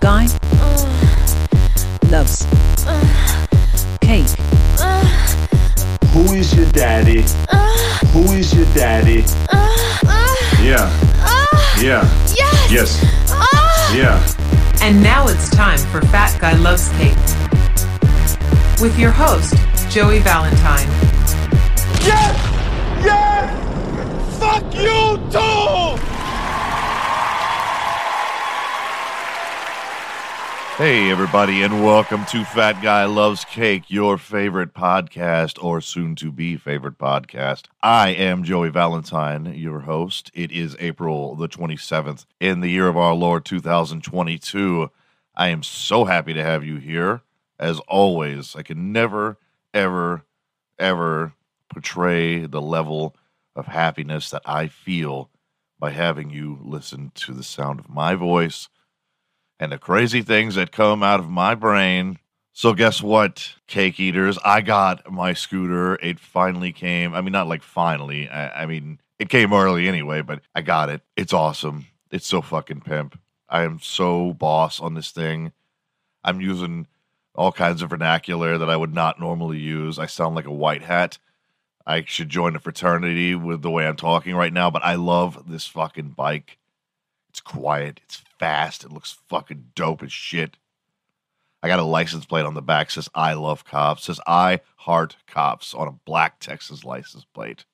guy loves cake. Who is your daddy? Who is your daddy? Yeah. Yeah. Yes! Yes. Yeah. And now it's time for Fat Guy Loves Cake. With your host, Joey Valentine. Yes! Yes! Fuck you too! Hey, everybody, and welcome to Fat Guy Loves Cake, your favorite podcast or soon to be favorite podcast. I am Joey Valentine, your host. It is April the 27th in the year of our Lord 2022. I am so happy to have you here. As always, I can never, ever, ever portray the level of happiness that I feel by having you listen to the sound of my voice and the crazy things that come out of my brain. So, guess what, cake eaters? I got my scooter. It finally came. I mean, not like finally. I, I mean, it came early anyway, but I got it. It's awesome. It's so fucking pimp. I am so boss on this thing. I'm using all kinds of vernacular that I would not normally use. I sound like a white hat. I should join a fraternity with the way I'm talking right now, but I love this fucking bike. It's quiet, it's fast, it looks fucking dope as shit. I got a license plate on the back says I love cops, says I heart cops on a black Texas license plate.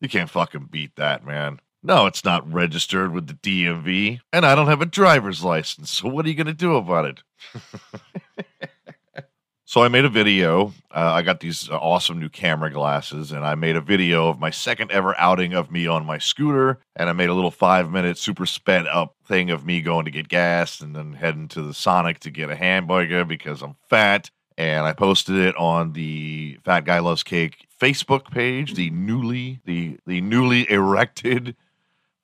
You can't fucking beat that, man. No, it's not registered with the DMV, and I don't have a driver's license. So what are you going to do about it? So I made a video. Uh, I got these uh, awesome new camera glasses, and I made a video of my second ever outing of me on my scooter. And I made a little five minute super sped up thing of me going to get gas and then heading to the Sonic to get a hamburger because I'm fat. And I posted it on the Fat Guy Loves Cake Facebook page, the newly the the newly erected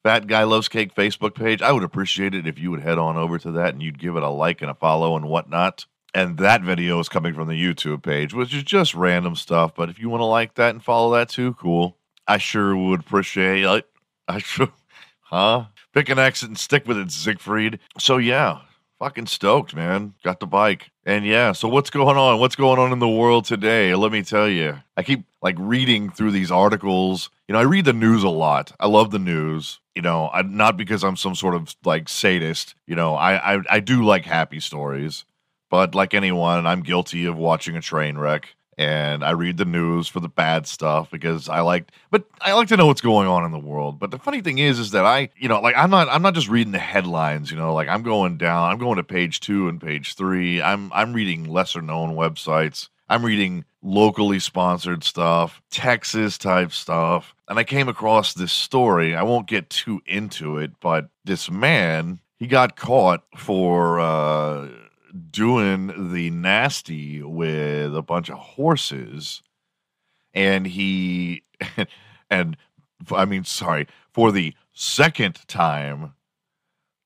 Fat Guy Loves Cake Facebook page. I would appreciate it if you would head on over to that and you'd give it a like and a follow and whatnot and that video is coming from the YouTube page, which is just random stuff. But if you want to like that and follow that too, cool. I sure would appreciate it. I sure, huh? Pick an exit and stick with it, Siegfried. So yeah, fucking stoked, man. Got the bike, and yeah. So what's going on? What's going on in the world today? Let me tell you. I keep like reading through these articles. You know, I read the news a lot. I love the news. You know, I, not because I'm some sort of like sadist. You know, I, I I do like happy stories. But like anyone, I'm guilty of watching a train wreck and I read the news for the bad stuff because I like but I like to know what's going on in the world. But the funny thing is is that I, you know, like I'm not I'm not just reading the headlines, you know, like I'm going down, I'm going to page 2 and page 3. I'm I'm reading lesser known websites. I'm reading locally sponsored stuff, Texas type stuff. And I came across this story. I won't get too into it, but this man, he got caught for uh doing the nasty with a bunch of horses and he and i mean sorry for the second time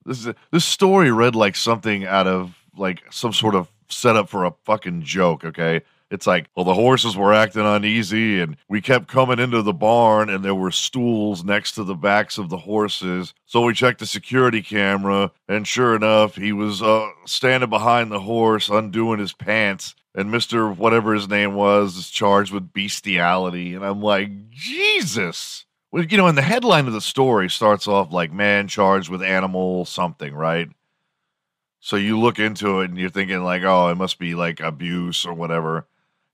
this is this story read like something out of like some sort of setup for a fucking joke okay it's like, well, the horses were acting uneasy, and we kept coming into the barn, and there were stools next to the backs of the horses. So we checked the security camera, and sure enough, he was uh, standing behind the horse, undoing his pants. And Mr. whatever his name was is charged with bestiality. And I'm like, Jesus. You know, and the headline of the story starts off like man charged with animal something, right? So you look into it and you're thinking like, oh, it must be like abuse or whatever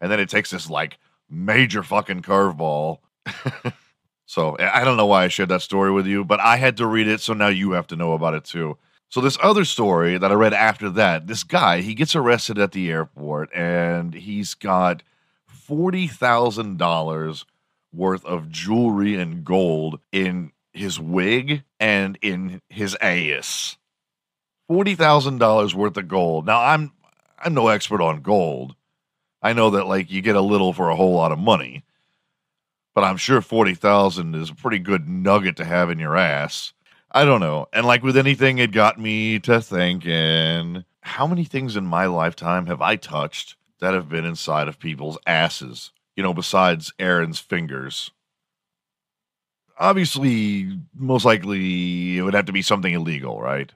and then it takes this like major fucking curveball. so I don't know why I shared that story with you, but I had to read it, so now you have to know about it too. So this other story that I read after that, this guy he gets arrested at the airport, and he's got forty thousand dollars worth of jewelry and gold in his wig and in his ass. Forty thousand dollars worth of gold. Now I'm I'm no expert on gold, I know that like you get a little for a whole lot of money, but I'm sure 40,000 is a pretty good nugget to have in your ass. I don't know. And like with anything, it got me to thinking how many things in my lifetime have I touched that have been inside of people's asses? You know, besides Aaron's fingers. Obviously, most likely it would have to be something illegal, right?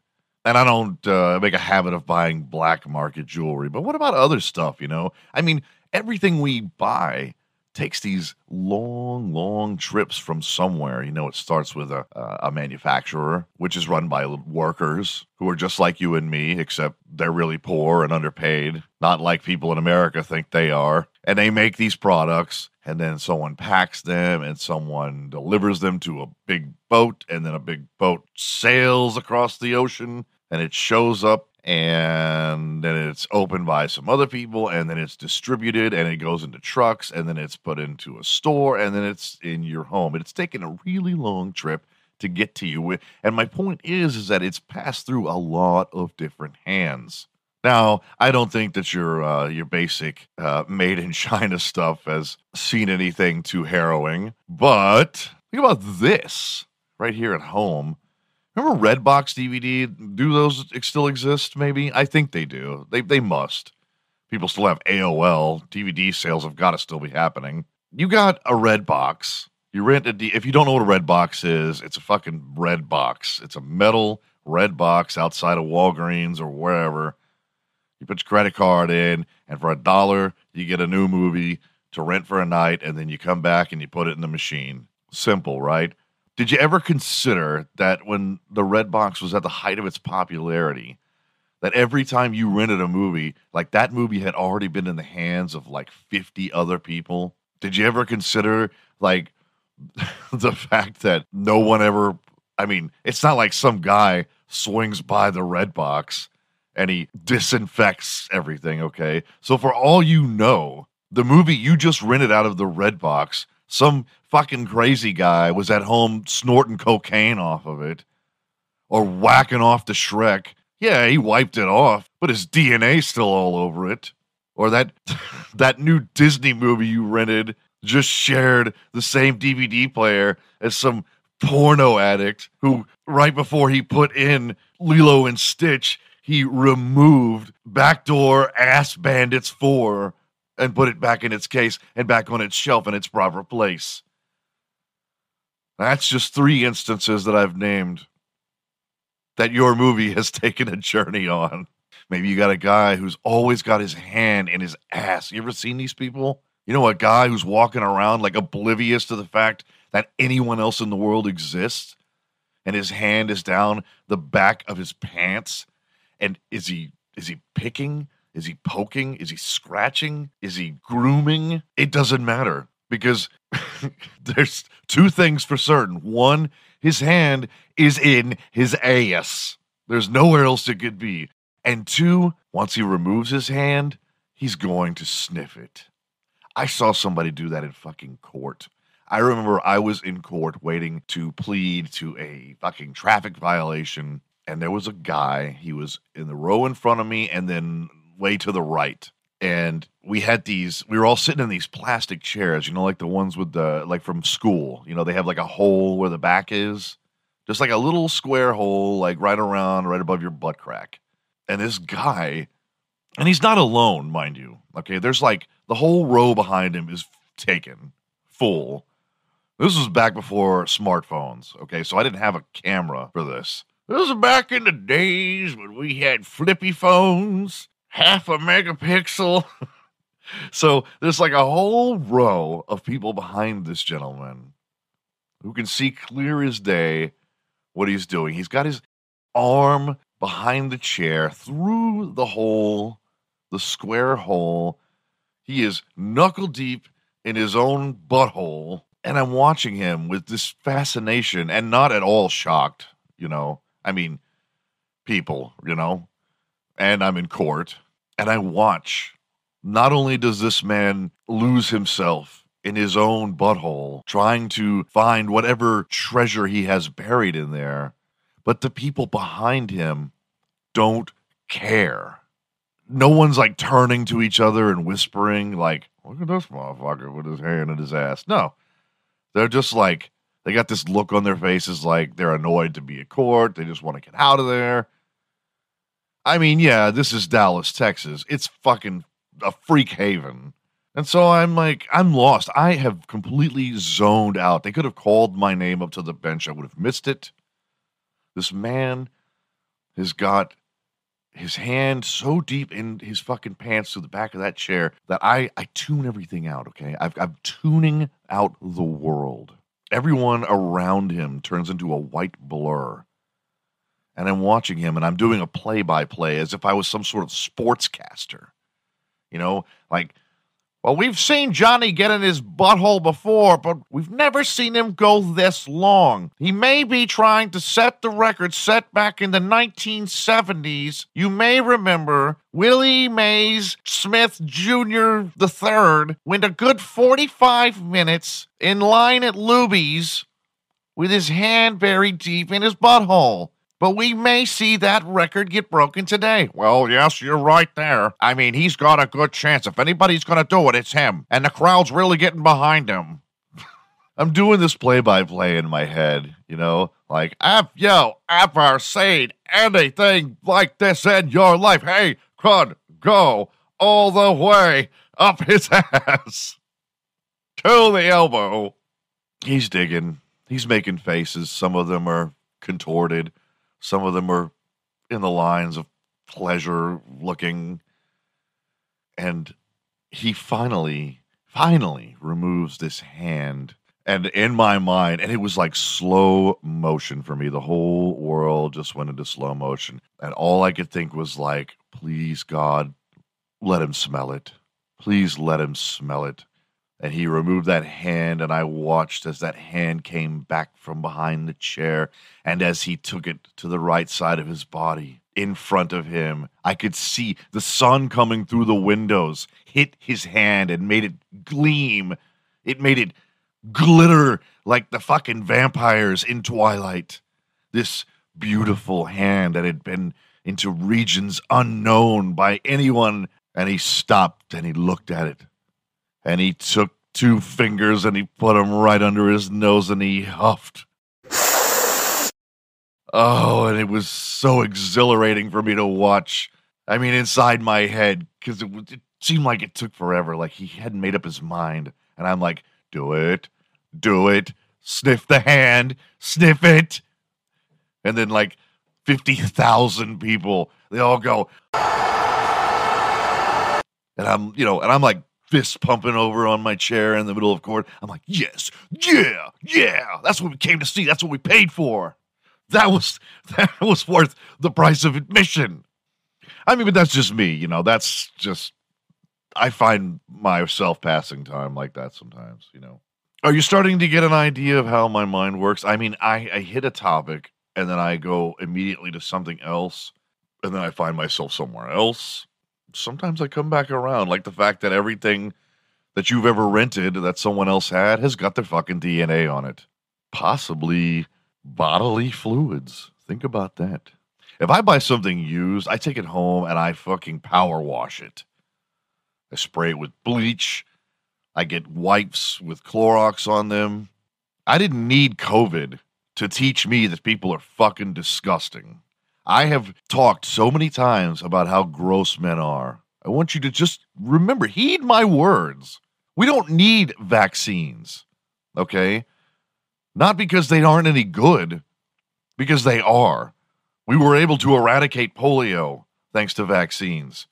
And I don't uh, make a habit of buying black market jewelry, but what about other stuff? You know, I mean, everything we buy takes these long, long trips from somewhere. You know, it starts with a, a manufacturer, which is run by workers who are just like you and me, except they're really poor and underpaid, not like people in America think they are. And they make these products, and then someone packs them, and someone delivers them to a big boat, and then a big boat sails across the ocean and it shows up and then it's opened by some other people and then it's distributed and it goes into trucks and then it's put into a store and then it's in your home. It's taken a really long trip to get to you and my point is is that it's passed through a lot of different hands. Now i don't think that your uh, your basic uh, made in china stuff has seen anything too harrowing but think about this right here at home Remember Redbox DVD? Do those still exist? Maybe I think they do. They they must. People still have AOL. DVD sales have got to still be happening. You got a red box. You rent a D. If you don't know what a red box is, it's a fucking red box. It's a metal red box outside of Walgreens or wherever. You put your credit card in, and for a dollar, you get a new movie to rent for a night, and then you come back and you put it in the machine. Simple, right? Did you ever consider that when the Red Box was at the height of its popularity, that every time you rented a movie, like that movie had already been in the hands of like 50 other people? Did you ever consider like the fact that no one ever, I mean, it's not like some guy swings by the Red Box and he disinfects everything, okay? So for all you know, the movie you just rented out of the Red Box some fucking crazy guy was at home snorting cocaine off of it or whacking off the Shrek. Yeah, he wiped it off, but his DNA's still all over it. Or that that new Disney movie you rented just shared the same DVD player as some porno addict who right before he put in Lilo and Stitch, he removed Backdoor Ass Bandits 4 and put it back in its case and back on its shelf in its proper place. That's just three instances that I've named that your movie has taken a journey on. Maybe you got a guy who's always got his hand in his ass. You ever seen these people? You know, a guy who's walking around like oblivious to the fact that anyone else in the world exists, and his hand is down the back of his pants. And is he is he picking? Is he poking? Is he scratching? Is he grooming? It doesn't matter because there's two things for certain. One, his hand is in his ass. There's nowhere else it could be. And two, once he removes his hand, he's going to sniff it. I saw somebody do that in fucking court. I remember I was in court waiting to plead to a fucking traffic violation, and there was a guy. He was in the row in front of me, and then way to the right. And we had these, we were all sitting in these plastic chairs, you know, like the ones with the, like from school, you know, they have like a hole where the back is, just like a little square hole, like right around, right above your butt crack. And this guy, and he's not alone, mind you. Okay. There's like the whole row behind him is taken full. This was back before smartphones. Okay. So I didn't have a camera for this. This was back in the days when we had flippy phones half a megapixel. so there's like a whole row of people behind this gentleman who can see clear as day what he's doing. He's got his arm behind the chair through the hole, the square hole. He is knuckle deep in his own butthole. And I'm watching him with this fascination and not at all shocked, you know. I mean, people, you know, and I'm in court and I watch. Not only does this man lose himself in his own butthole, trying to find whatever treasure he has buried in there, but the people behind him don't care. No one's like turning to each other and whispering, like, look at this motherfucker with his hand in his ass. No. They're just like, they got this look on their faces like they're annoyed to be at court. They just want to get out of there. I mean, yeah, this is Dallas, Texas. It's fucking a freak haven. And so I'm like, I'm lost. I have completely zoned out. They could have called my name up to the bench. I would have missed it. This man has got his hand so deep in his fucking pants to the back of that chair that I, I tune everything out, okay? I've, I'm tuning out the world. Everyone around him turns into a white blur. And I'm watching him and I'm doing a play by play as if I was some sort of sportscaster. You know, like well, we've seen Johnny get in his butthole before, but we've never seen him go this long. He may be trying to set the record set back in the 1970s. You may remember Willie Mays Smith Jr. III went a good 45 minutes in line at Luby's with his hand buried deep in his butthole. But we may see that record get broken today. Well, yes, you're right there. I mean, he's got a good chance. If anybody's going to do it, it's him. And the crowd's really getting behind him. I'm doing this play by play in my head, you know? Like, have you ever seen anything like this in your life? Hey, could go all the way up his ass to the elbow. He's digging. He's making faces. Some of them are contorted. Some of them are in the lines of pleasure looking. And he finally, finally removes this hand. And in my mind, and it was like slow motion for me. The whole world just went into slow motion. And all I could think was like, please, God, let him smell it. Please let him smell it. And he removed that hand, and I watched as that hand came back from behind the chair. And as he took it to the right side of his body, in front of him, I could see the sun coming through the windows, hit his hand, and made it gleam. It made it glitter like the fucking vampires in Twilight. This beautiful hand that had been into regions unknown by anyone. And he stopped and he looked at it and he took two fingers and he put them right under his nose and he huffed. Oh, and it was so exhilarating for me to watch. I mean, inside my head, because it, it seemed like it took forever. Like he hadn't made up his mind. And I'm like, do it, do it, sniff the hand, sniff it. And then, like, 50,000 people, they all go, and I'm, you know, and I'm like fist pumping over on my chair in the middle of court. I'm like, yes, yeah, yeah. That's what we came to see. That's what we paid for. That was that was worth the price of admission. I mean, but that's just me, you know. That's just I find myself passing time like that sometimes, you know. Are you starting to get an idea of how my mind works? I mean, I, I hit a topic and then I go immediately to something else, and then I find myself somewhere else sometimes I come back around, like the fact that everything that you've ever rented that someone else had has got their fucking DNA on it. Possibly bodily fluids. Think about that. If I buy something used, I take it home and I fucking power wash it. I spray it with bleach. I get wipes with Clorox on them. I didn't need COVID to teach me that people are fucking disgusting. I have talked so many times about how gross men are. I want you to just remember, heed my words. We don't need vaccines, okay? Not because they aren't any good, because they are. We were able to eradicate polio thanks to vaccines,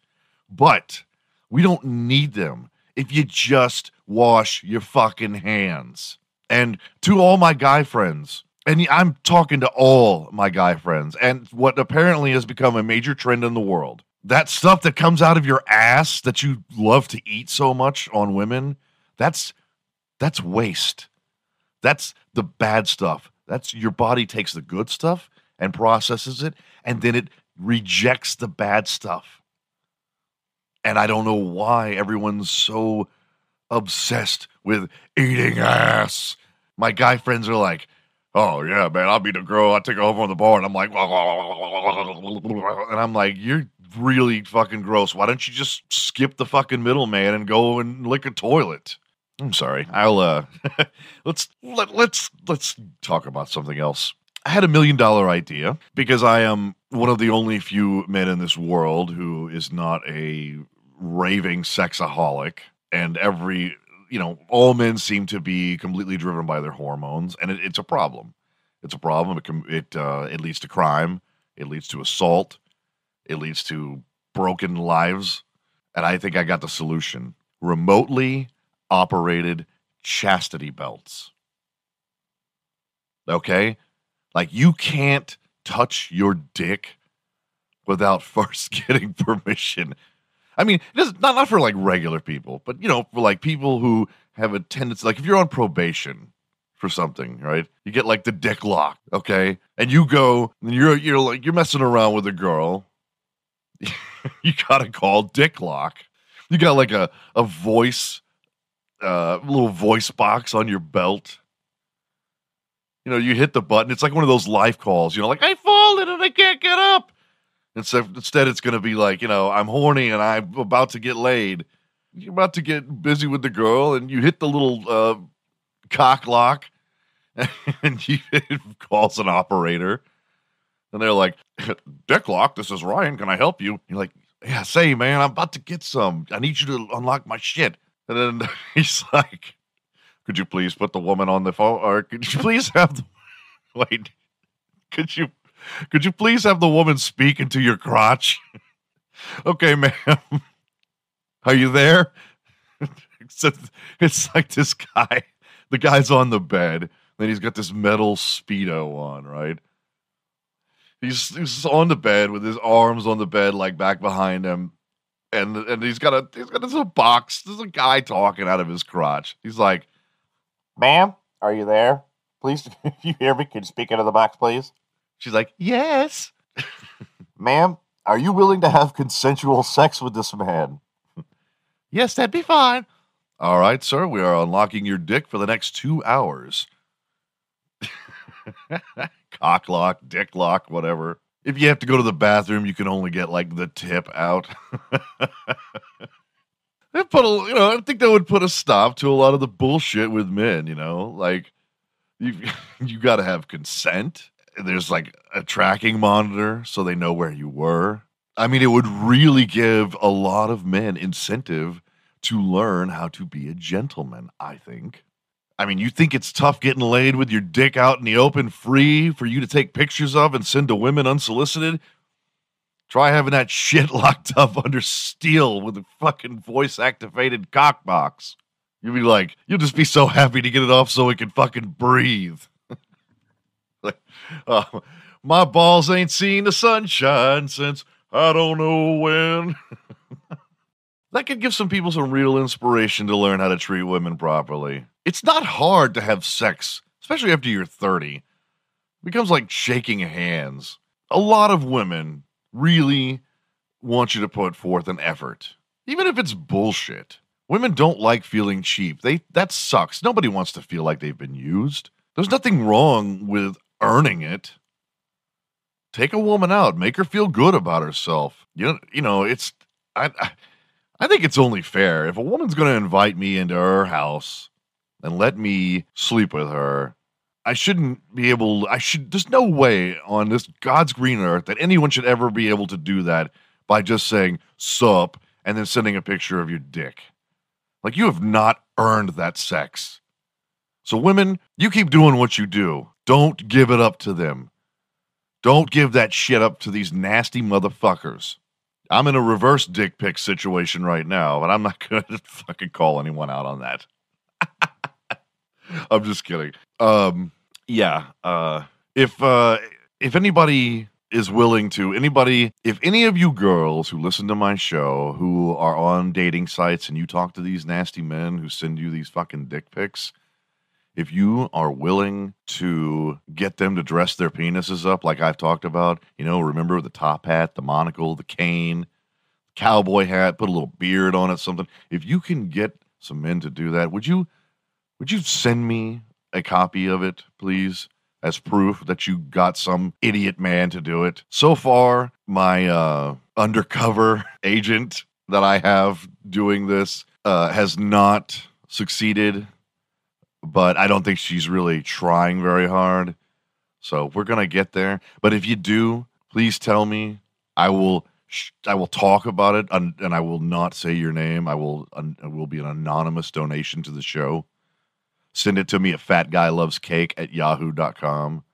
but we don't need them if you just wash your fucking hands. And to all my guy friends, and I'm talking to all my guy friends, and what apparently has become a major trend in the world. That stuff that comes out of your ass that you love to eat so much on women, that's that's waste. That's the bad stuff. That's your body takes the good stuff and processes it, and then it rejects the bad stuff. And I don't know why everyone's so obsessed with eating ass. My guy friends are like, oh yeah, man, I'll be the girl. I take her home from the bar, and I'm like, and I'm like, you're really fucking gross. Why don't you just skip the fucking middleman and go and lick a toilet? I'm sorry. I'll uh, let's let, let's let's talk about something else. I had a million dollar idea because I am one of the only few men in this world who is not a raving sexaholic, and every you know, all men seem to be completely driven by their hormones, and it, it's a problem. It's a problem. It, it, uh, it leads to crime. it leads to assault, it leads to broken lives. And I think I got the solution remotely operated chastity belts. Okay? Like you can't touch your dick without first getting permission. I mean, it is not not for like regular people, but you know, for like people who have a tendency like if you're on probation for something, right? You get like the dick lock, okay? And you go and you're you're like you're messing around with a girl. you gotta call dick lock. You got like a a voice uh little voice box on your belt. You know, you hit the button. It's like one of those life calls, you know, like I fallen and I can't get up. Instead, instead it's going to be like, you know, I'm horny and I'm about to get laid. You're about to get busy with the girl, and you hit the little uh, cock lock, and you calls an operator, and they're like, "Dick lock, this is Ryan. Can I help you?" You're like, "Yeah, say, man, I'm about to get some. I need you to unlock my shit." And then he's like, "Could you please put the woman on the phone, or could you please have the wait? Could you could you please have the woman speak into your crotch?" okay, ma'am. Are you there? it's, like this guy. The guy's on the bed. Then he's got this metal speedo on, right? He's, he's on the bed with his arms on the bed, like back behind him, and and he's got a he's got this little box. There's a guy talking out of his crotch. He's like, "Ma'am, are you there? Please, if you hear me, can you speak into the box, please?" She's like, "Yes." Ma'am, are you willing to have consensual sex with this man? Yes, that'd be fine. All right, sir. We are unlocking your dick for the next two hours. Cock lock, dick lock, whatever. If you have to go to the bathroom, you can only get like the tip out. that put a, you know, I think that would put a stop to a lot of the bullshit with men. You know, like you you got to have consent. There's like a tracking monitor so they know where you were. I mean, it would really give a lot of men incentive to learn how to be a gentleman, I think. I mean, you think it's tough getting laid with your dick out in the open, free for you to take pictures of and send to women unsolicited? Try having that shit locked up under steel with a fucking voice activated cock box. You'll be like, you'll just be so happy to get it off so it can fucking breathe. uh, my balls ain't seen the sunshine since I don't know when. that could give some people some real inspiration to learn how to treat women properly. It's not hard to have sex, especially after you're 30. It becomes like shaking hands. A lot of women really want you to put forth an effort, even if it's bullshit. Women don't like feeling cheap. They that sucks. Nobody wants to feel like they've been used. There's nothing wrong with earning it take a woman out, make her feel good about herself. You you know, it's I I think it's only fair if a woman's going to invite me into her house and let me sleep with her. I shouldn't be able. I should. There's no way on this God's green earth that anyone should ever be able to do that by just saying "sup" and then sending a picture of your dick. Like you have not earned that sex. So women, you keep doing what you do. Don't give it up to them. Don't give that shit up to these nasty motherfuckers. I'm in a reverse dick pic situation right now, but I'm not going to fucking call anyone out on that. I'm just kidding. Um, yeah. Uh, if uh, if anybody is willing to, anybody, if any of you girls who listen to my show who are on dating sites and you talk to these nasty men who send you these fucking dick pics, if you are willing to get them to dress their penises up like I've talked about, you know, remember the top hat, the monocle, the cane, cowboy hat, put a little beard on it, something. If you can get some men to do that, would you would you send me a copy of it, please, as proof that you got some idiot man to do it? So far, my uh, undercover agent that I have doing this uh, has not succeeded but I don't think she's really trying very hard. So we're gonna get there. But if you do, please tell me. I will. Sh- I will talk about it, and, and I will not say your name. I will. Un- it will be an anonymous donation to the show. Send it to me at fatguylovescake at yahoo.com.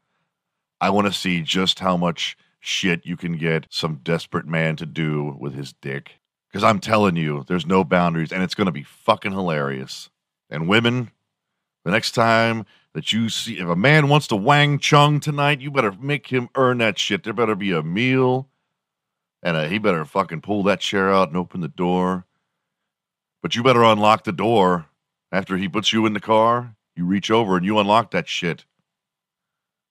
I want to see just how much shit you can get some desperate man to do with his dick. Because I'm telling you, there's no boundaries and it's going to be fucking hilarious. And women, the next time that you see, if a man wants to wang chung tonight, you better make him earn that shit. There better be a meal and he better fucking pull that chair out and open the door. But you better unlock the door after he puts you in the car. You reach over and you unlock that shit.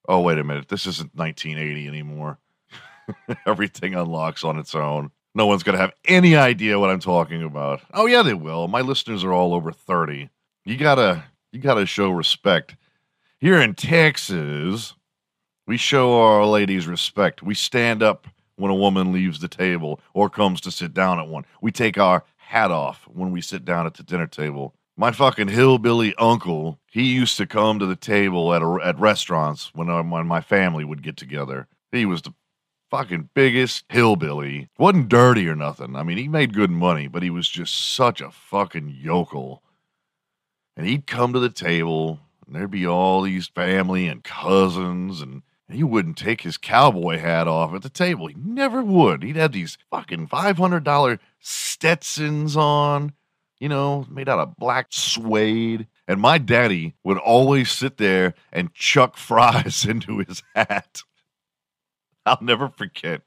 Oh, wait a minute. This isn't 1980 anymore. Everything unlocks on its own. No one's going to have any idea what I'm talking about. Oh, yeah, they will. My listeners are all over 30. You got to you got to show respect. Here in Texas, we show our ladies respect. We stand up when a woman leaves the table or comes to sit down at one. We take our hat off when we sit down at the dinner table. My fucking hillbilly uncle, he used to come to the table at a, at restaurants when when my family would get together. He was the fucking biggest hillbilly. wasn't dirty or nothing. I mean, he made good money, but he was just such a fucking yokel. And he'd come to the table, and there'd be all these family and cousins and he wouldn't take his cowboy hat off at the table. He never would. He'd have these fucking $500 Stetsons on, you know, made out of black suede. And my daddy would always sit there and chuck fries into his hat. I'll never forget.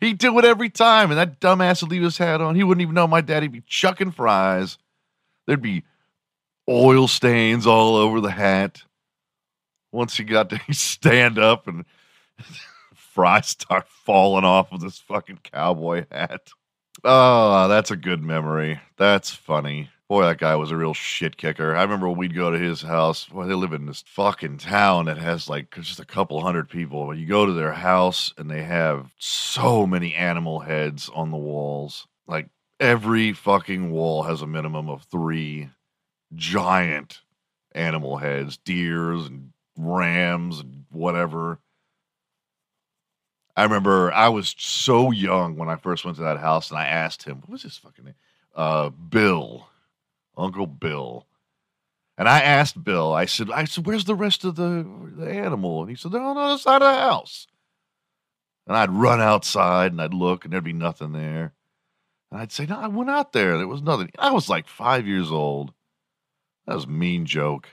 He'd do it every time, and that dumbass would leave his hat on. He wouldn't even know my daddy'd be chucking fries. There'd be oil stains all over the hat once he got to stand up and fries start falling off of this fucking cowboy hat. Oh, that's a good memory. That's funny. Boy, that guy was a real shit kicker. I remember when we'd go to his house. Well, they live in this fucking town that has like just a couple hundred people. You go to their house and they have so many animal heads on the walls. Like every fucking wall has a minimum of three giant animal heads, deers and rams and whatever. I remember I was so young when I first went to that house, and I asked him, "What was his fucking name?" Uh, Bill, Uncle Bill. And I asked Bill. I said, "I said, where's the rest of the, the animal?" And he said, "They're on the other side of the house." And I'd run outside and I'd look, and there'd be nothing there. And I'd say, "No, I went out there. There was nothing." I was like five years old. That was a mean joke.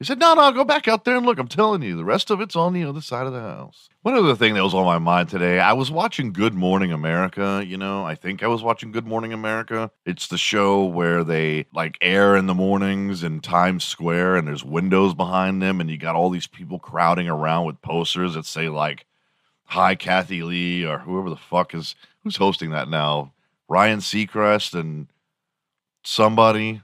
He said, No, no, go back out there and look. I'm telling you, the rest of it's on the other side of the house. One other thing that was on my mind today, I was watching Good Morning America. You know, I think I was watching Good Morning America. It's the show where they like air in the mornings in Times Square and there's windows behind them, and you got all these people crowding around with posters that say, like, Hi, Kathy Lee, or whoever the fuck is who's hosting that now. Ryan Seacrest and somebody.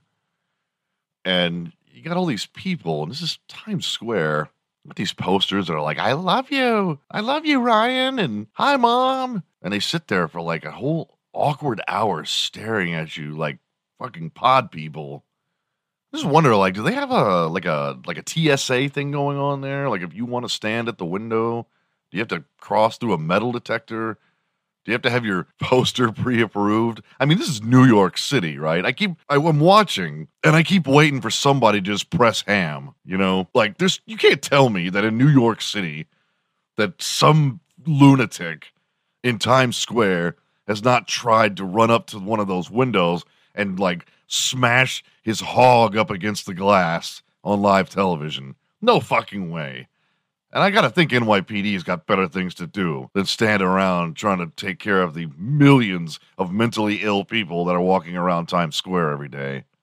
And you got all these people, and this is Times Square with these posters that are like, I love you. I love you, Ryan. And hi, mom. And they sit there for like a whole awkward hour staring at you like fucking pod people. I just wonder, like, do they have a like a like a TSA thing going on there? Like, if you want to stand at the window, do you have to cross through a metal detector? Do you have to have your poster pre-approved? I mean, this is New York City, right? I keep I, am watching and I keep waiting for somebody to just press ham. You know, like there's you can't tell me that in New York City that some lunatic in Times Square has not tried to run up to one of those windows and like smash his hog up against the glass on live television. No fucking way. And I got to think NYPD's got better things to do than stand around trying to take care of the millions of mentally ill people that are walking around Times Square every day.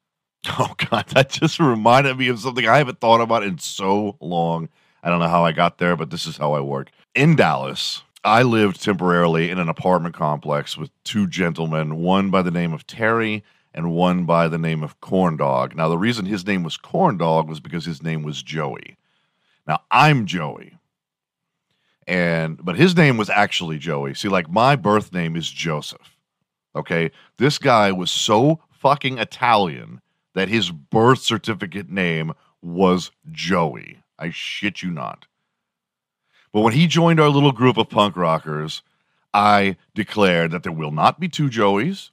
Oh, God, that just reminded me of something I haven't thought about in so long. I don't know how I got there, but this is how I work. In Dallas, I lived temporarily in an apartment complex with two gentlemen, one by the name of Terry and one by the name of Corn Dog. Now, the reason his name was Corn Dog was because his name was Joey. Now I'm Joey. And but his name was actually Joey. See, like my birth name is Joseph. Okay. This guy was so fucking Italian that his birth certificate name was Joey. I shit you not. But when he joined our little group of punk rockers, I declared that there will not be two Joeys.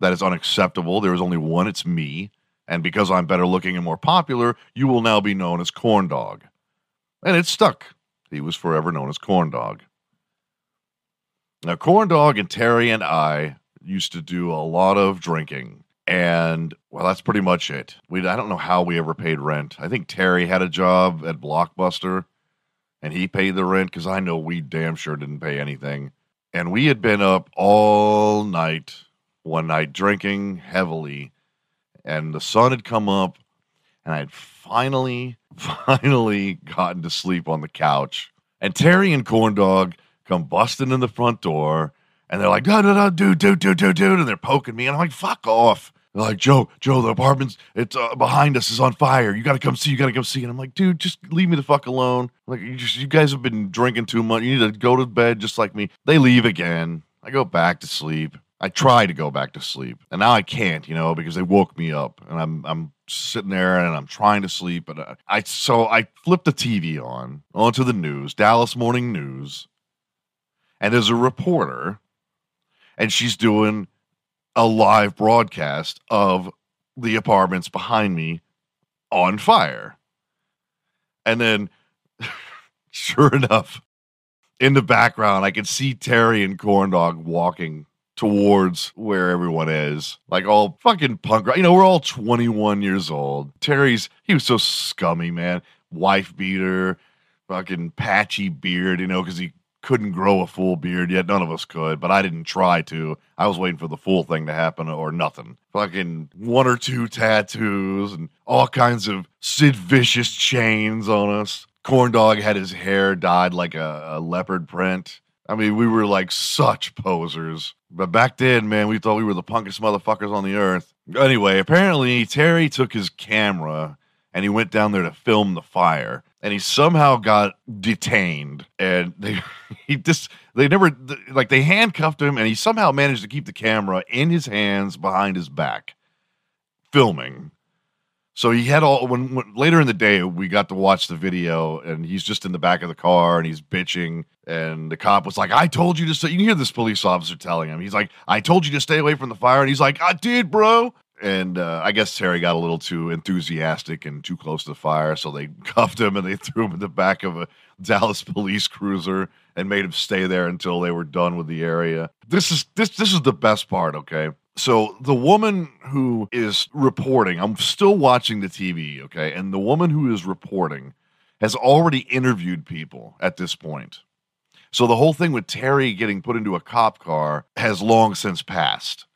That is unacceptable. There is only one, it's me. And because I'm better looking and more popular, you will now be known as Corn Dog. And it stuck. He was forever known as Corn Dog. Now, Corn Dog and Terry and I used to do a lot of drinking. And well, that's pretty much it. We I don't know how we ever paid rent. I think Terry had a job at Blockbuster and he paid the rent because I know we damn sure didn't pay anything. And we had been up all night one night drinking heavily, and the sun had come up, and I had finally, finally gotten to sleep on the couch. And Terry and Corn Dog come busting in the front door, and they're like, da da da, dude, dude, dude, dude, dude, and they're poking me, and I'm like, fuck off. They're like, Joe, Joe, the apartment's it's uh, behind us is on fire. You got to come see. You got to come see. And I'm like, dude, just leave me the fuck alone. Like, you, just, you guys have been drinking too much. You need to go to bed just like me. They leave again. I go back to sleep. I try to go back to sleep, and now I can't, you know, because they woke me up, and I'm I'm sitting there and I'm trying to sleep, but I, I so I flipped the TV on onto the news, Dallas Morning News, and there's a reporter, and she's doing a live broadcast of the apartments behind me on fire. And then, sure enough, in the background, I can see Terry and Corndog walking towards where everyone is. Like all fucking punk rock. You know, we're all 21 years old. Terry's, he was so scummy, man. Wife beater, fucking patchy beard, you know, because he couldn't grow a full beard yet. None of us could, but I didn't try to. I was waiting for the full thing to happen or nothing. Fucking one or two tattoos and all kinds of Sid Vicious chains on us. Corn Dog had his hair dyed like a, a leopard print. I mean, we were like such posers. But back then, man, we thought we were the punkest motherfuckers on the earth. Anyway, apparently Terry took his camera and he went down there to film the fire and he somehow got detained and they he just they never like they handcuffed him and he somehow managed to keep the camera in his hands behind his back filming so he had all when, when later in the day we got to watch the video and he's just in the back of the car and he's bitching and the cop was like i told you to stay you hear this police officer telling him he's like i told you to stay away from the fire and he's like i did bro and uh, I guess Terry got a little too enthusiastic and too close to the fire, so they cuffed him and they threw him in the back of a Dallas police cruiser and made him stay there until they were done with the area. This is this this is the best part, okay? So the woman who is reporting, I'm still watching the TV, okay? And the woman who is reporting has already interviewed people at this point. So the whole thing with Terry getting put into a cop car has long since passed.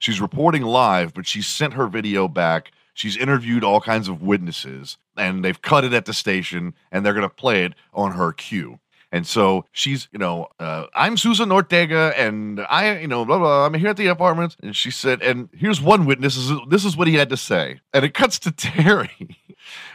She's reporting live, but she sent her video back. She's interviewed all kinds of witnesses, and they've cut it at the station, and they're going to play it on her cue. And so she's, you know, uh, I'm Susan Ortega, and I, you know, blah, blah, I'm here at the apartment. And she said, and here's one witness. This is, what he had to say. And it cuts to Terry.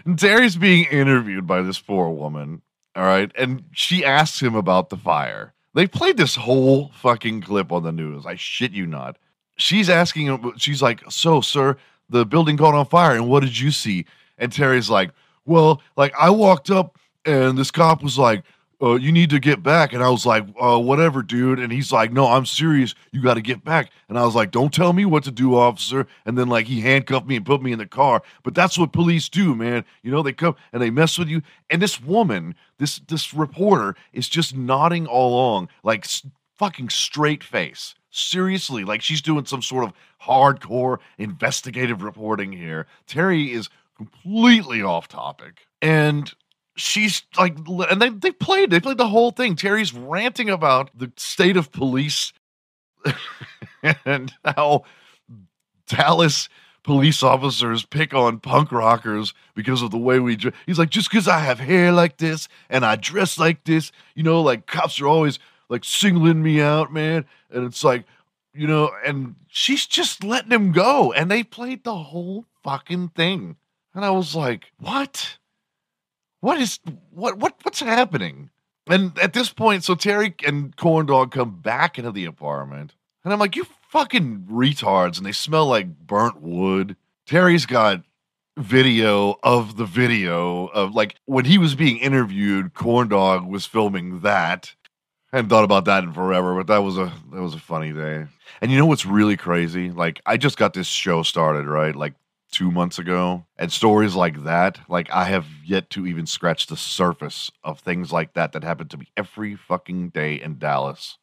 and Terry's being interviewed by this poor woman. All right. And she asks him about the fire. They played this whole fucking clip on the news. I shit you not she's asking him, she's like, So, sir, the building caught on fire, and what did you see? And Terry's like, Well, like I walked up and this cop was like, uh, you need to get back. And I was like, uh, whatever, dude. And he's like, no, I'm serious. You got to get back. And I was like, don't tell me what to do, officer. And then like he handcuffed me and put me in the car. But that's what police do, man. You know, they come and they mess with you. And this woman, this this reporter, is just nodding all along, like s- fucking straight face seriously like she's doing some sort of hardcore investigative reporting here terry is completely off topic and she's like and they, they played they played the whole thing terry's ranting about the state of police and how dallas police officers pick on punk rockers because of the way we dress. He's like, just because I have hair like this and I dress like this, you know, like cops are always like singling me out, man. And it's like, you know, and she's just letting him go. And they played the whole fucking thing. And I was like, what? What is what what what's happening? And at this point, so Terry and Corn Dog come back into the apartment. And I'm like, you fucking retards. And they smell like burnt wood. Terry's got video of the video of like when he was being interviewed, Corn Dog was filming that hadn't thought about that in forever, but that was a that was a funny day. And you know what's really crazy? Like I just got this show started, right? Like two months ago, and stories like that, like I have yet to even scratch the surface of things like that that happen to me every fucking day in Dallas.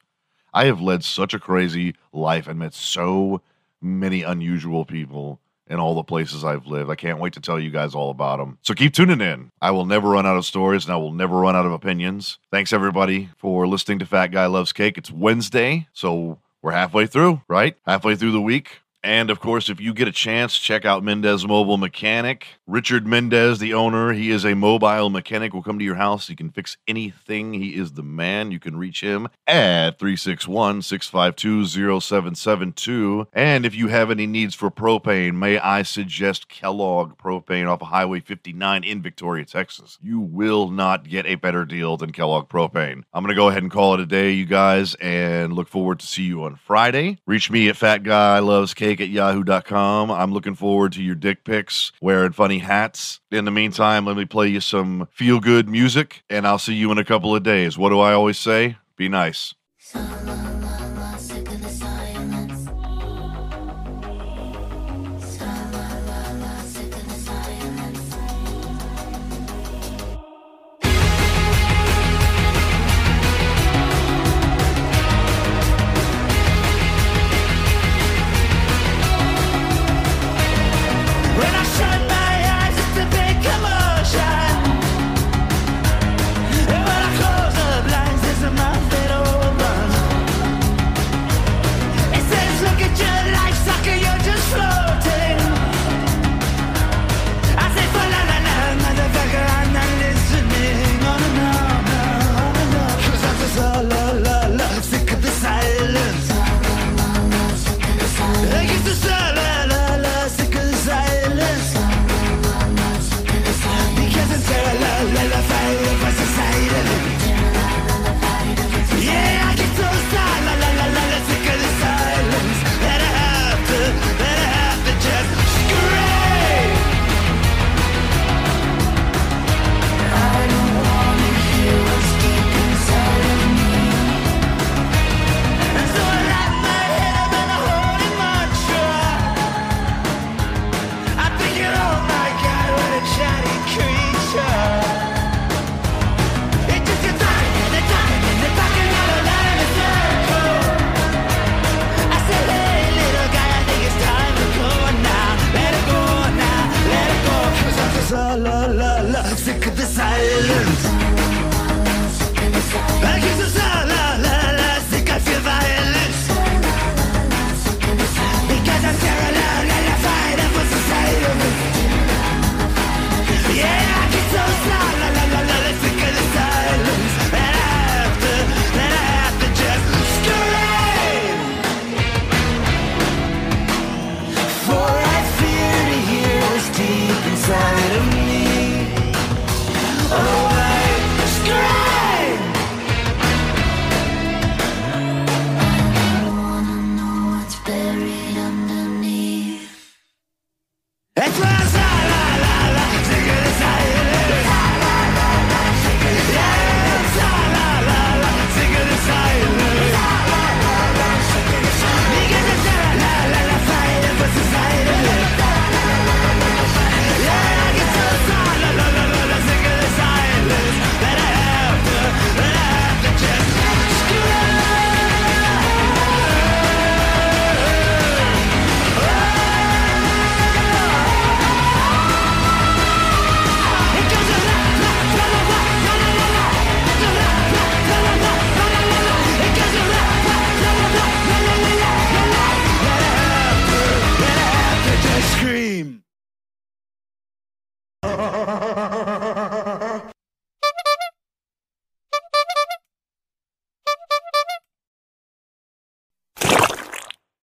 I have led such a crazy life and met so many unusual people in all the places I've lived. I can't wait to tell you guys all about them. So keep tuning in. I will never run out of stories and I will never run out of opinions. Thanks everybody for listening to Fat Guy Loves Cake. It's Wednesday, so we're halfway through, right? Halfway through the week. And of course, if you get a chance, check out Mendez Mobile Mechanic. Richard Mendez, the owner, he is a mobile mechanic, will come to your house. He can fix anything. He is the man. You can reach him at 361 652 0772. And if you have any needs for propane, may I suggest Kellogg Propane off of Highway 59 in Victoria, Texas. You will not get a better deal than Kellogg Propane. I'm going to go ahead and call it a day, you guys, and look forward to see you on Friday. Reach me at Fat Guy Loves Cake at yahoo.com. I'm looking forward to your dick pics wearing funny hats. In the meantime, let me play you some feel good music, and I'll see you in a couple of days. What do I always say? Be nice.